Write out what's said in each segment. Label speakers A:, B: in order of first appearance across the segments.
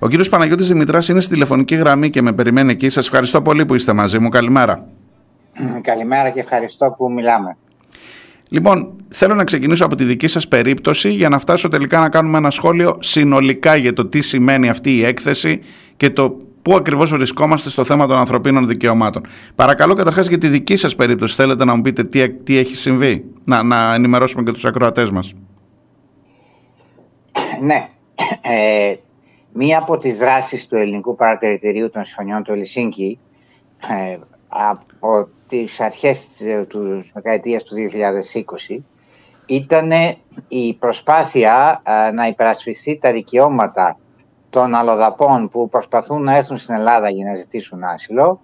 A: Ο κύριος Παναγιώτης Δημητράς είναι στη τηλεφωνική γραμμή και με περιμένει εκεί. Σας ευχαριστώ πολύ που είστε μαζί μου. Καλημέρα.
B: Καλημέρα και ευχαριστώ που μιλάμε.
A: Λοιπόν, θέλω να ξεκινήσω από τη δική σας περίπτωση για να φτάσω τελικά να κάνουμε ένα σχόλιο συνολικά για το τι σημαίνει αυτή η έκθεση και το πού ακριβώς βρισκόμαστε στο θέμα των ανθρωπίνων δικαιωμάτων. Παρακαλώ καταρχάς για τη δική σας περίπτωση θέλετε να μου πείτε τι, τι έχει συμβεί, να, να ενημερώσουμε και τους ακροατές μας.
B: Ναι, ε, Μία από τις δράσεις του ελληνικού παρατηρητηρίου των συμφωνιών του Ελσίνκη ε, από τις αρχές του δεκαετίας του 2020 ήταν η προσπάθεια ε, να υπερασπιστεί τα δικαιώματα των αλλοδαπών που προσπαθούν να έρθουν στην Ελλάδα για να ζητήσουν άσυλο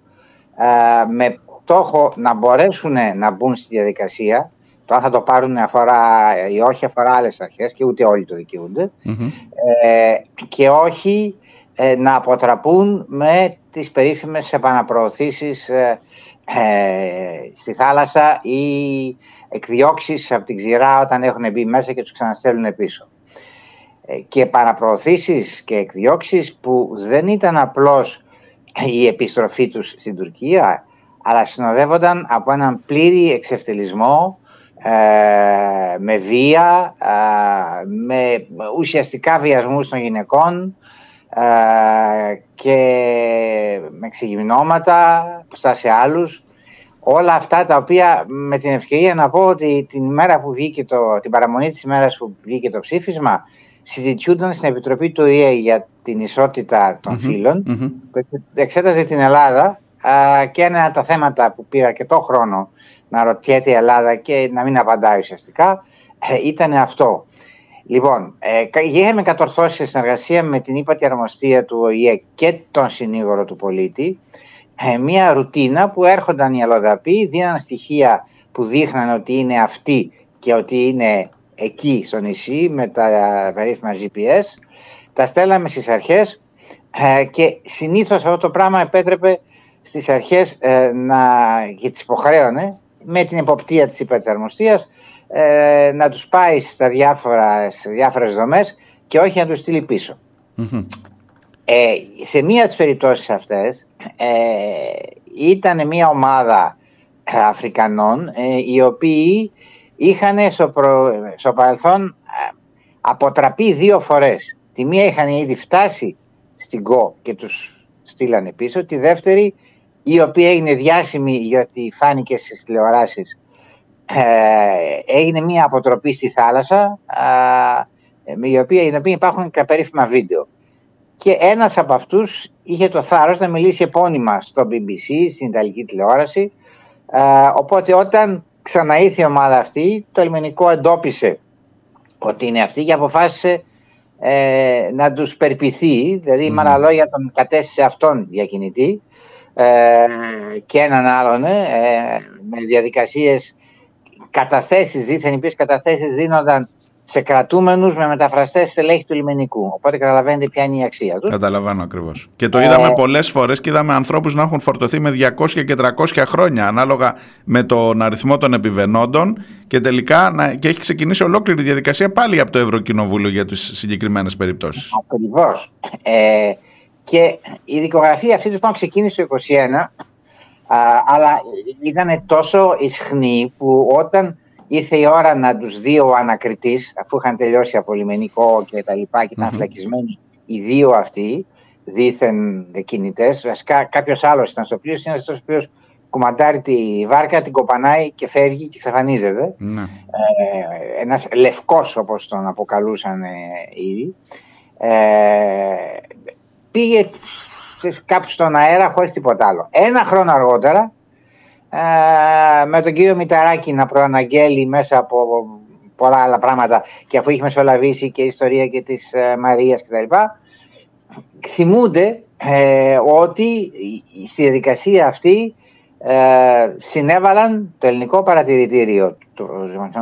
B: ε, με στόχο να μπορέσουν να μπουν στη διαδικασία το αν θα το πάρουν αφορά ή όχι αφορά άλλες αρχές και ούτε όλοι το δικαιουνται ε, και όχι ε, να αποτραπούν με τις περίφημες επαναπροωθήσεις ε, ε, στη θάλασσα ή εκδιώξεις από την ξηρά όταν έχουν μπει μέσα και τους ξαναστέλνουν πίσω. Και επαναπροωθήσεις και εκδιώξεις που δεν ήταν απλώς η επιστροφή τους στην Τουρκία αλλά συνοδεύονταν από έναν πλήρη εξευτελισμό ε, με βία, ε, με ουσιαστικά βιασμούς των γυναικών ε, και με εξηγημνώματα μπροστά σε άλλους. Όλα αυτά τα οποία με την ευκαιρία να πω ότι την ημέρα που βγήκε το, την παραμονή της ημέρας που βγήκε το ψήφισμα συζητιούνταν στην Επιτροπή του ΙΕ για την ισότητα των φυλων που εξέταζε την Ελλάδα και ένα από τα θέματα που πήρα αρκετό χρόνο να ρωτιέται η Ελλάδα και να μην απαντάει ουσιαστικά, ε, ήταν αυτό. Λοιπόν, ε, είχαμε κατορθώσει σε συνεργασία με την ύπατη αρμοστία του ΟΗΕ και τον συνήγορο του πολίτη ε, μια ρουτίνα που έρχονταν οι αλλοδαποί, δίναν στοιχεία που δείχναν ότι είναι αυτοί και ότι είναι εκεί στο νησί με τα περίφημα GPS, τα στέλναμε στις αρχές ε, και συνήθως αυτό το πράγμα επέτρεπε στις αρχές ε, να, και τις υποχρέωνε με την εποπτεία της υπερτσαρμοστίας ε, να τους πάει στα διάφορα, σε διάφορες δομές και όχι να τους στείλει Ε, σε μία από τις περιπτώσεις αυτές ε, ήταν μία ομάδα Αφρικανών ε, οι οποίοι είχαν στο, στο παρελθόν ε, αποτραπεί δύο φορές. Τη μία είχαν ήδη φτάσει στην ΚΟ και τους στείλανε πίσω, τη δεύτερη η οποία έγινε διάσημη γιατί φάνηκε στις τηλεοράσεις. Ε, έγινε μια αποτροπή στη θάλασσα ε, η οποία, η οποία υπάρχουν και περίφημα βίντεο. Και ένας από αυτούς είχε το θάρρος να μιλήσει επώνυμα στο BBC, στην Ιταλική τηλεόραση. Ε, οπότε όταν ξαναήρθε η ομάδα αυτή το ελληνικό εντόπισε ότι είναι αυτή και αποφάσισε ε, να τους περπιθεί δηλαδή mm. με άλλα λόγια τον κατέστησε αυτόν διακινητή. ε, και έναν άλλον ε, με διαδικασίες καταθέσεις, δίθεν οι οποίες καταθέσεις δίνονταν σε κρατούμενους με μεταφραστές στελέχη του λιμενικού. Οπότε καταλαβαίνετε ποια είναι η αξία τους.
A: Καταλαβαίνω ακριβώς. Και το είδαμε ε... πολλές φορές και είδαμε ανθρώπους να έχουν φορτωθεί με 200 και 300 χρόνια ανάλογα με τον αριθμό των επιβενόντων και τελικά να... και έχει ξεκινήσει ολόκληρη διαδικασία πάλι από το Ευρωκοινοβούλιο για τις συγκεκριμένες περιπτώσεις.
B: Ακριβώς. Ε, και η δικογραφία αυτή λοιπόν ξεκίνησε το 2021, αλλά ήταν τόσο ισχνή που όταν ήρθε η ώρα να τους δει ο ανακριτής, αφού είχαν τελειώσει από λιμενικό και τα λοιπά και ηταν φυλακισμένοι οι δύο αυτοί, δίθεν κινητέ. Βασικά κάποιος άλλος ήταν στο πλοίο, είναι αυτός ο οποίος κουμαντάρει τη βάρκα, την κοπανάει και φεύγει και εξαφανίζεται. Ναι. Ε, ένας λευκός όπως τον αποκαλούσαν ε, ήδη. Ε, πήγε κάπου στον αέρα χωρίς τίποτα άλλο. Ένα χρόνο αργότερα ε, με τον κύριο Μηταράκη να προαναγγέλει μέσα από πολλά άλλα πράγματα και αφού είχε μεσολαβήσει και η ιστορία και της ε, Μαρίας κτλ. Θυμούνται ε, ότι στη διαδικασία αυτή ε, συνέβαλαν το ελληνικό παρατηρητήριο του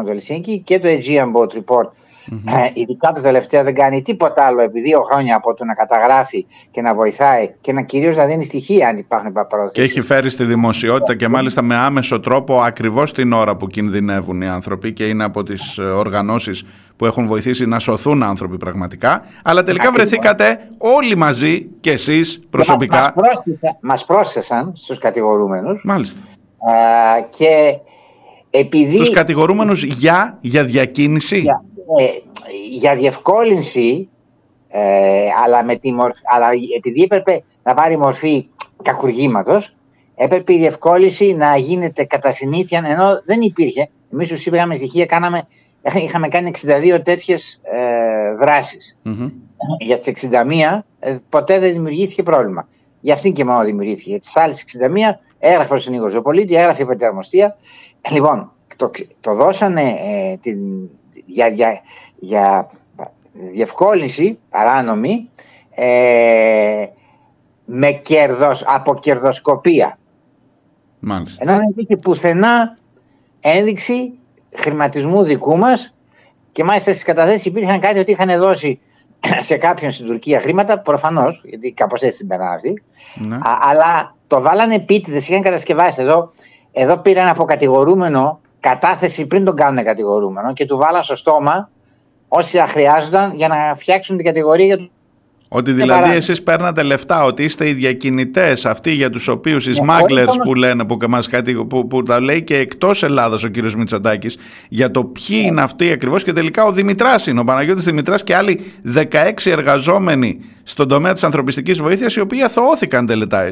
B: Ελσίνκη και το Aegean Boat Report Mm-hmm. ειδικά το τελευταίο δεν κάνει τίποτα άλλο επί δύο χρόνια από το να καταγράφει και να βοηθάει και να κυρίως να δίνει στοιχεία αν υπάρχουν παραδόσεις.
A: Και έχει φέρει στη δημοσιότητα και μάλιστα με άμεσο τρόπο ακριβώς την ώρα που κινδυνεύουν οι άνθρωποι και είναι από τις ε, οργανώσεις που έχουν βοηθήσει να σωθούν άνθρωποι πραγματικά. Αλλά τελικά βρεθήκατε όλοι μαζί και εσείς προσωπικά. Μας,
B: πρόσθεσαν, μας πρόσθεσαν στους κατηγορούμενους.
A: Μάλιστα.
B: και επειδή...
A: Στους κατηγορούμενους για, για διακίνηση;
B: Για, ε, για διευκόλυνση, ε, αλλά, με τη μορφ... αλλά επειδή έπρεπε να πάρει μορφή κακουργήματος, έπρεπε η διευκόλυνση να γίνεται κατά συνήθεια, ενώ δεν υπήρχε. Εμείς τους είπαμε στοιχεία, κάναμε, είχαμε κάνει 62 τέτοιες ε, δρασεις Για τις 61 ε, ποτέ δεν δημιουργήθηκε πρόβλημα. Για αυτήν και μόνο δημιουργήθηκε. Για τις άλλες 61 έγραφε ο συνήγορος ο πολίτη, έγραφε η πατερμοστία. Λοιπόν, το, το δώσανε ε, την, για, για, για διευκόλυνση παράνομη ε, με κερδος, από κερδοσκοπία.
A: Μάλιστα.
B: Ενώ δεν υπήρχε πουθενά ένδειξη χρηματισμού δικού μας και μάλιστα στις καταθέσεις υπήρχαν κάτι ότι είχαν δώσει σε κάποιον στην Τουρκία χρήματα, προφανώς, γιατί κάπως έτσι την περνάνε αυτή, ναι. αλλά το βάλανε επίτηδες, είχαν κατασκευάσει εδώ, εδώ πήραν από κατηγορούμενο κατάθεση πριν τον κάνουν κατηγορούμενο και του βάλαν στο στόμα όσοι χρειάζονταν για να φτιάξουν την κατηγορία για
A: ότι δηλαδή εσείς παίρνατε λεφτά, ότι είστε οι διακινητές αυτοί για τους οποίους οι smugglers που λένε, που, μας κάτι, που, που τα λέει και εκτός Ελλάδας ο κύριος Μητσοτάκης για το ποιοι ναι. είναι αυτοί ακριβώς και τελικά ο Δημητράς είναι, ο Παναγιώτης Δημητράς και άλλοι 16 εργαζόμενοι στον τομέα της ανθρωπιστικής βοήθειας οι οποίοι αθωώθηκαν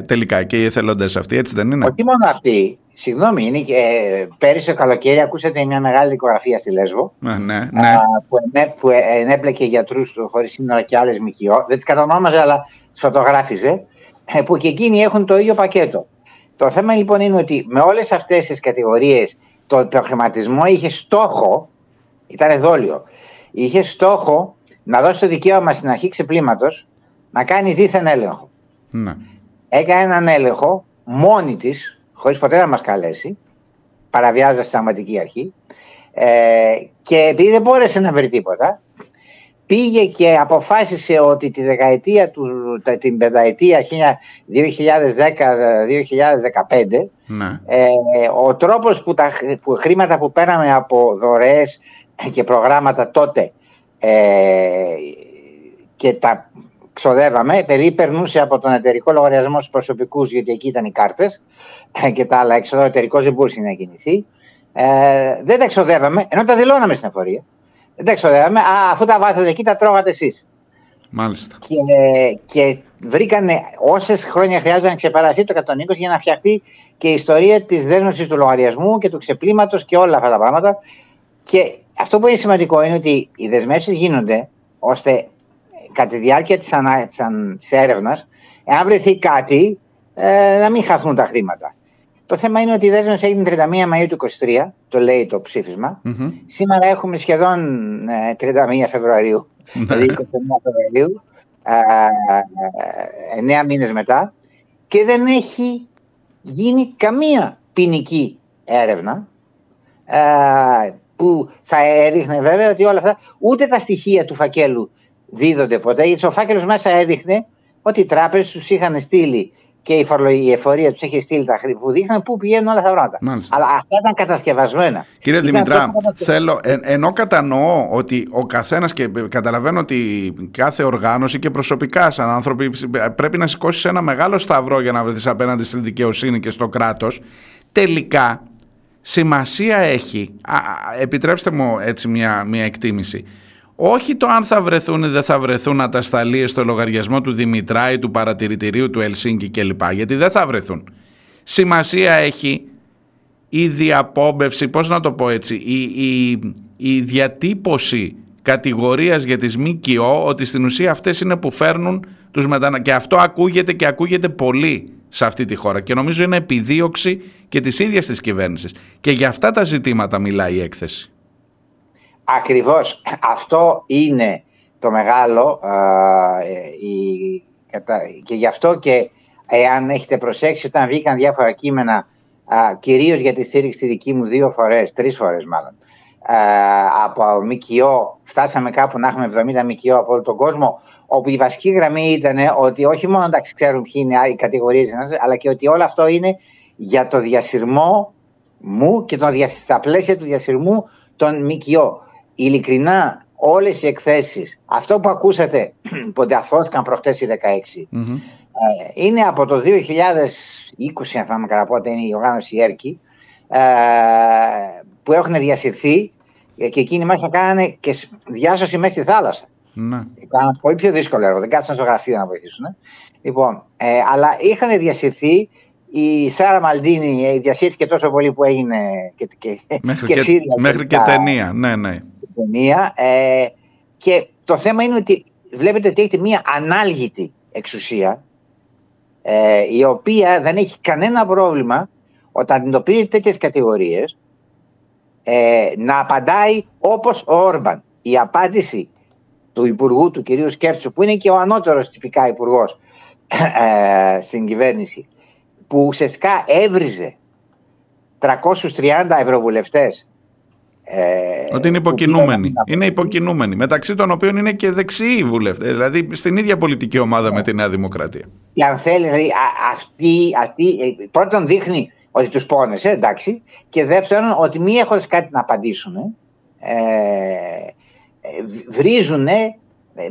A: τελικά και οι εθελοντές αυτοί, έτσι δεν είναι;
B: Όχι μόνο αυτοί, Συγγνώμη, είναι και, ε, πέρυσι το καλοκαίρι ακούσατε μια μεγάλη δικογραφία στη Λέσβο.
A: Ναι, ναι. ναι.
B: που, ενέ, που ενέπλεκε γιατρούς χωρίς σύνορα και άλλες ΜΚΟ. Δεν τις κατονόμαζε, αλλά τις φωτογράφιζε. Ε, που και εκείνοι έχουν το ίδιο πακέτο. Το θέμα λοιπόν είναι ότι με όλες αυτές τις κατηγορίες το προχρηματισμό είχε στόχο, ήταν δόλιο, είχε στόχο να δώσει το δικαίωμα στην αρχή ξεπλήματος να κάνει δίθεν έλεγχο. Ναι. Έκανε έναν έλεγχο μόνη της χωρίς ποτέ να μας καλέσει, παραβιάζοντας τη σταματική αρχή ε, και επειδή δεν μπόρεσε να βρει τίποτα, πήγε και αποφάσισε ότι τη δεκαετία του, την πενταετία 2010-2015 ναι. ε, ο τρόπος που τα που χρήματα που πέραμε από δωρεές και προγράμματα τότε ε, και τα ξοδεύαμε, επειδή περνούσε από τον εταιρικό λογαριασμό στους προσωπικούς, γιατί εκεί ήταν οι κάρτες και τα άλλα έξοδα, ο εταιρικός δεν μπορούσε να κινηθεί. Ε, δεν τα ξοδεύαμε, ενώ τα δηλώναμε στην εφορία. Δεν τα ξοδεύαμε. Α, αφού τα βάζατε εκεί, τα τρώγατε εσείς.
A: Μάλιστα.
B: Και, και βρήκανε όσες χρόνια χρειάζεται να ξεπεραστεί το 120 για να φτιαχτεί και η ιστορία της δέσμευσης του λογαριασμού και του ξεπλήματος και όλα αυτά τα πράγματα. Και αυτό που είναι σημαντικό είναι ότι οι δεσμεύσεις γίνονται ώστε κατά τη διάρκεια της, ανα... της έρευνας, εάν βρεθεί κάτι, ε, να μην χαθούν τα χρήματα. Το θέμα είναι ότι η δέσμευση έγινε 31 Μαΐου του 23, το λέει το ψηφισμα Σήμερα έχουμε σχεδόν 31 ε, Φεβρουαρίου, ναι. δηλαδή 29 Φεβρουαρίου, ε, 9 μήνες μετά και δεν έχει γίνει καμία ποινική έρευνα ε, που θα έδειχνε βέβαια ότι όλα αυτά, ούτε τα στοιχεία του φακέλου δίδονται ποτέ, γιατί ο φάκελος μέσα έδειχνε ότι οι τράπεζες τους είχαν στείλει και η, η εφορία τους είχε στείλει τα χρήματα που δείχναν πού πηγαίνουν όλα τα πράγματα. Αλλά αυτά ήταν κατασκευασμένα.
A: Κύριε ήταν Δημητρά, θέλω, ενώ κατανοώ ότι ο καθένας και καταλαβαίνω ότι κάθε οργάνωση και προσωπικά σαν άνθρωποι πρέπει να σηκώσεις ένα μεγάλο σταυρό για να βρεθείς απέναντι στην δικαιοσύνη και στο κράτος. Τελικά σημασία έχει, επιτρέψτε μου έτσι μια, μια εκτίμηση, όχι το αν θα βρεθούν ή δεν θα βρεθούν ατασταλίες στο λογαριασμό του Δημητράη, του παρατηρητηρίου του Ελσίνκη κλπ. Γιατί δεν θα βρεθούν. Σημασία έχει η διαπόμπευση, πώς να το πω έτσι, η, η, η διατύπωση κατηγορίας για τις ΜΚΟ ότι στην ουσία αυτές είναι που φέρνουν τους μετανα... και αυτό ακούγεται και ακούγεται πολύ σε αυτή τη χώρα και νομίζω είναι επιδίωξη και της ίδιας της κυβέρνησης και για αυτά τα ζητήματα μιλάει η έκθεση.
B: Ακριβώς. Αυτό είναι το μεγάλο ε, η, και γι' αυτό και εάν έχετε προσέξει όταν βγήκαν διάφορα κείμενα κυρίω κυρίως για τη στήριξη τη δική μου δύο φορές, τρεις φορές μάλλον από ΜΚΟ φτάσαμε κάπου να έχουμε 70 ΜΚΟ από όλο τον κόσμο όπου η βασική γραμμή ήταν ότι όχι μόνο να ξέρουν ποιοι είναι οι κατηγορίες αλλά και ότι όλο αυτό είναι για το διασυρμό μου και το, στα πλαίσια του διασυρμού των ΜΚΟ ειλικρινά όλες οι εκθέσεις, αυτό που ακούσατε που διαθώθηκαν προχτές οι 16, mm είναι από το 2020, αν θυμάμαι καλά πότε είναι η οργάνωση ΕΡΚΙ, ε, που έχουν διασυρθεί και εκείνοι μέσα κάνανε και διάσωση μέσα στη θάλασσα. Ναι. Ήταν πολύ πιο δύσκολο έργο. Δεν κάτσαν στο γραφείο να βοηθήσουν. Λοιπόν, ε, αλλά είχαν διασυρθεί. Η Σάρα Μαλντίνη ε, διασύρθηκε τόσο πολύ που έγινε και, και,
A: μέχρι και, και, μέχρι και ταινία. Ναι, ναι.
B: Ταινία, ε, και το θέμα είναι ότι βλέπετε ότι έχετε μία ανάλγητη εξουσία ε, η οποία δεν έχει κανένα πρόβλημα όταν αντιμετωπίζει τέτοιες κατηγορίες ε, να απαντάει όπως ο Όρμπαν. Η απάντηση του Υπουργού του κυρίου Σκέρτσου που είναι και ο ανώτερος τυπικά υπουργός ε, στην κυβέρνηση που ουσιαστικά έβριζε 330 ευρωβουλευτές
A: ε, ότι είναι υποκινούμενοι. Είναι υποκινούμενοι. Μεταξύ των οποίων είναι και δεξιοί βουλευτές. Δηλαδή στην ίδια πολιτική ομάδα με τη Νέα Δημοκρατία.
B: Και αν θέλεις, δηλαδή, αυτή, αυτή, ε, πρώτον δείχνει ότι τους πόνεσε, εντάξει. Και δεύτερον, ότι μη έχοντας κάτι να απαντήσουν, ε, βρίζουν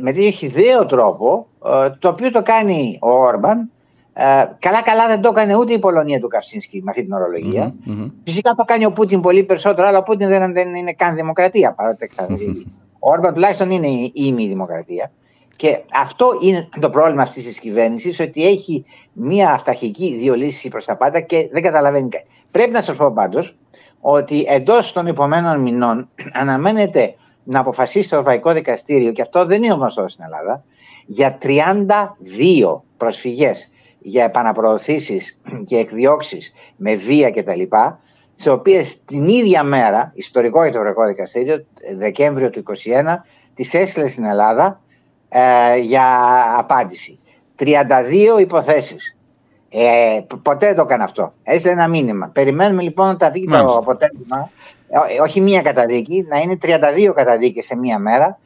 B: με τέτοιο χιδαίο τρόπο, το οποίο το κάνει ο Όρμπαν, Καλά-καλά δεν το έκανε ούτε η Πολωνία του Καυσίνσκι με αυτή την ορολογια Φυσικά το κάνει ο Πούτιν πολύ περισσότερο, αλλά ο Πούτιν δεν, δεν είναι καν δημοκρατία. Παρότι ο Όρμπαν τουλάχιστον είναι η ήμι δημοκρατία. Και αυτό είναι το πρόβλημα αυτής της κυβέρνησης, ότι έχει μία αυταρχική δύο λύσεις προς τα πάντα και δεν καταλαβαίνει κάτι. Πρέπει να σας πω πάντως ότι εντός των επόμενων μηνών αναμένεται να αποφασίσει το Ευρωπαϊκό Δικαστήριο, και αυτό δεν είναι γνωστό στην Ελλάδα, για 32 προσφυγές για επαναπροωθήσεις και εκδιώξεις με βία κτλ. τις οποίες την ίδια μέρα, ιστορικό για το Ευρωπαϊκό Δικαστήριο, Δεκέμβριο του 2021, τις έστειλε στην Ελλάδα ε, για απάντηση. 32 υποθέσεις. Ε, ποτέ δεν το έκανε αυτό. Έστειλε ένα μήνυμα. Περιμένουμε λοιπόν να τα βγει το αποτέλεσμα. Ε, όχι μία καταδίκη, να είναι 32 καταδίκες σε μία μέρα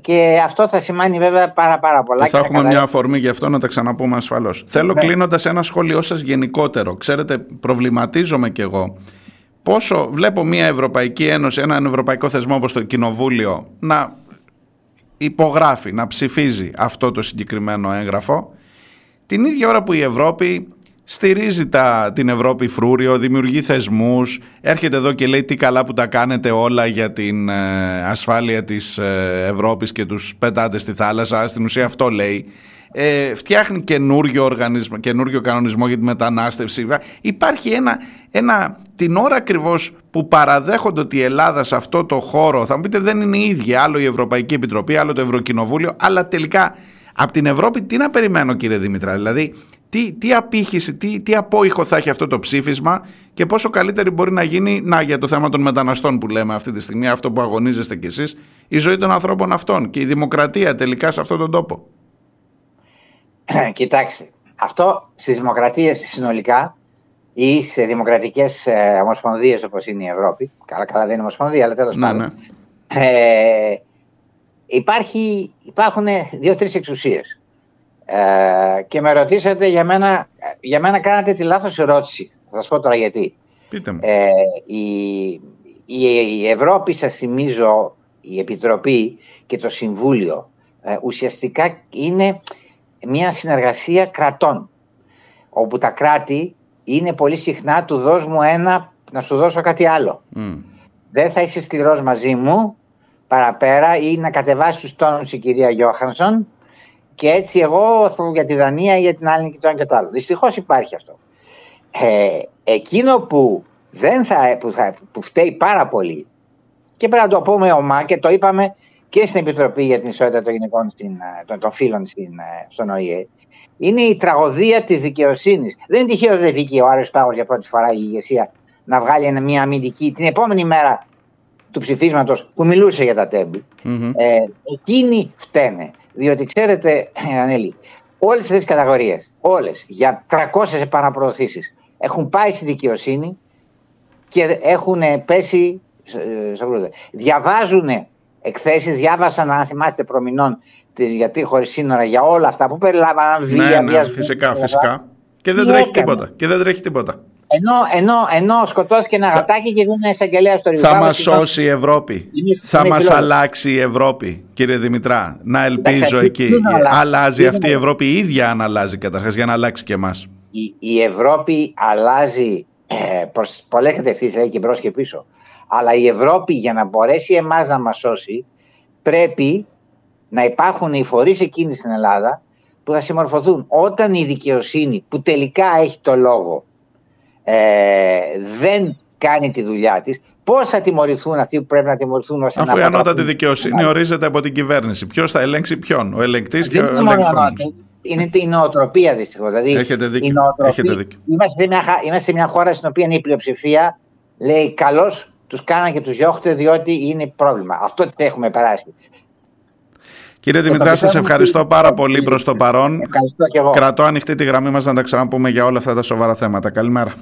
B: και αυτό θα σημαίνει βέβαια πάρα, πάρα πολλά.
A: Και θα έχουμε μια αφορμή γι' αυτό να τα ξαναπούμε ασφαλώς. Θέλω ναι. κλείνοντας ένα σχόλιο σας γενικότερο. Ξέρετε, προβληματίζομαι κι εγώ πόσο βλέπω μια Ευρωπαϊκή Ένωση, έναν ευρωπαϊκό θεσμό όπως το Κοινοβούλιο να υπογράφει, να ψηφίζει αυτό το συγκεκριμένο έγγραφο την ίδια ώρα που η Ευρώπη στηρίζει τα, την Ευρώπη φρούριο, δημιουργεί θεσμούς, έρχεται εδώ και λέει τι καλά που τα κάνετε όλα για την ε, ασφάλεια της ε, Ευρώπης και τους πετάτες στη θάλασσα, στην ουσία αυτό λέει. Ε, φτιάχνει καινούριο, οργανισμό, καινούριο κανονισμό για τη μετανάστευση. Υπάρχει ένα, ένα, την ώρα ακριβώς που παραδέχονται ότι η Ελλάδα σε αυτό το χώρο, θα μου πείτε δεν είναι η ίδια, άλλο η Ευρωπαϊκή Επιτροπή, άλλο το Ευρωκοινοβούλιο, αλλά τελικά από την Ευρώπη τι να περιμένω κύριε Δημητρά, δηλαδή τι, τι απήχηση, τι, τι απόϊχο θα έχει αυτό το ψήφισμα και πόσο καλύτερη μπορεί να γίνει, να για το θέμα των μεταναστών που λέμε αυτή τη στιγμή, αυτό που αγωνίζεστε κι εσείς, η ζωή των ανθρώπων αυτών και η δημοκρατία τελικά σε αυτόν τον τόπο.
B: Κοιτάξτε, αυτό στις δημοκρατίες συνολικά ή σε δημοκρατικές ε, ομοσπονδίες όπως είναι η Ευρώπη, καλά καλά δεν είναι ομοσπονδία αλλά τέλος ναι, πάντων, ναι. Ε, υπάρχει, υπάρχουν δύο-τρεις εξουσίες. Ε, και με ρωτήσατε για μένα, για μένα κάνατε τη λάθος ερώτηση. Θα σας πω τώρα γιατί.
A: Πείτε μου.
B: Ε, η, η, Ευρώπη, σας θυμίζω, η Επιτροπή και το Συμβούλιο ε, ουσιαστικά είναι μια συνεργασία κρατών όπου τα κράτη είναι πολύ συχνά του δώσ' μου ένα να σου δώσω κάτι άλλο. Δεν θα είσαι σκληρός μαζί μου παραπέρα ή να κατεβάσεις τους τόνους η κυρία Γιώχανσον και έτσι εγώ θα για τη Δανία ή για την άλλη και το ένα και το άλλο. Δυστυχώς υπάρχει αυτό. Ε, εκείνο που, δεν θα, που, θα, που φταίει πάρα πολύ και πρέπει να το πούμε ομά και το είπαμε και στην Επιτροπή για την Ισότητα των Γυναικών στην, ε, των, των Φίλων στην, ε, στον ΟΗΕ είναι η τραγωδία της δικαιοσύνης. Δεν είναι τυχαίο ότι βγήκε ο Άριος Πάγος για πρώτη φορά η ηγεσία να βγάλει μια αμυντική την επόμενη μέρα του ψηφίσματος που μιλούσε για τα τεμπη Ε, εκείνοι φταίνε. Διότι ξέρετε, Ανέλη, όλες αυτές τις κατηγορίε, όλες για 300 επαναπροωθήσεις, έχουν πάει στη δικαιοσύνη και έχουν πέσει στο βρούδε. Διαβάζουν εκθέσεις, διάβασαν, αν θυμάστε, προμηνών γιατροί χωρίς σύνορα για όλα αυτά που περιλάμβαναν
A: βία, ναι, ναι, φυσικά, φυσικά. Και δεν τρέχει τίποτα. Και δεν τρέχει τίποτα.
B: Ενώ, ενώ, ενώ σκοτώθηκε ένα θα... γατάκι και βγει ένα εισαγγελέα στο
A: Θα μας σώσει η Ευρώπη. Είναι, θα μας αλλάξει η Ευρώπη, κύριε Δημητρά. Να ελπίζω εκεί. Αλλάζει αυτή η Ευρώπη η ίδια αν αλλάζει καταρχάς για να αλλάξει και εμάς.
B: Η, η Ευρώπη αλλάζει ε, προς πολλές κατευθύνσεις, και μπρος και πίσω. Αλλά η Ευρώπη για να μπορέσει εμάς να μας σώσει πρέπει να υπάρχουν οι φορείς εκείνοι στην Ελλάδα που θα συμμορφωθούν. Όταν η δικαιοσύνη που τελικά έχει το λόγο ε, δεν κάνει τη δουλειά της, πώς θα τιμωρηθούν αυτοί που πρέπει να τιμωρηθούν ως
A: Αφού η ανώτατη δικαιοσύνη ορίζεται από την κυβέρνηση. Ποιος θα ελέγξει ποιον, ο ελεγκτής και ο ελεγκτής.
B: Είναι η νοοτροπία δυστυχώς. Δηλαδή,
A: Έχετε δίκιο. Έχετε δίκιο.
B: Είμαστε, σε μια, είμαστε σε μια χώρα στην οποία η πλειοψηφία λέει καλώ τους κάναν και τους διώχτε διότι είναι πρόβλημα. Αυτό τι έχουμε περάσει.
A: Κύριε Δημητρά, σας ευχαριστώ πάρα πολύ προς το παρόν.
B: Ευχαριστώ και εγώ.
A: Κρατώ ανοιχτή τη γραμμή μας να τα ξαναπούμε για όλα αυτά τα σοβαρά θέματα. Καλημέρα.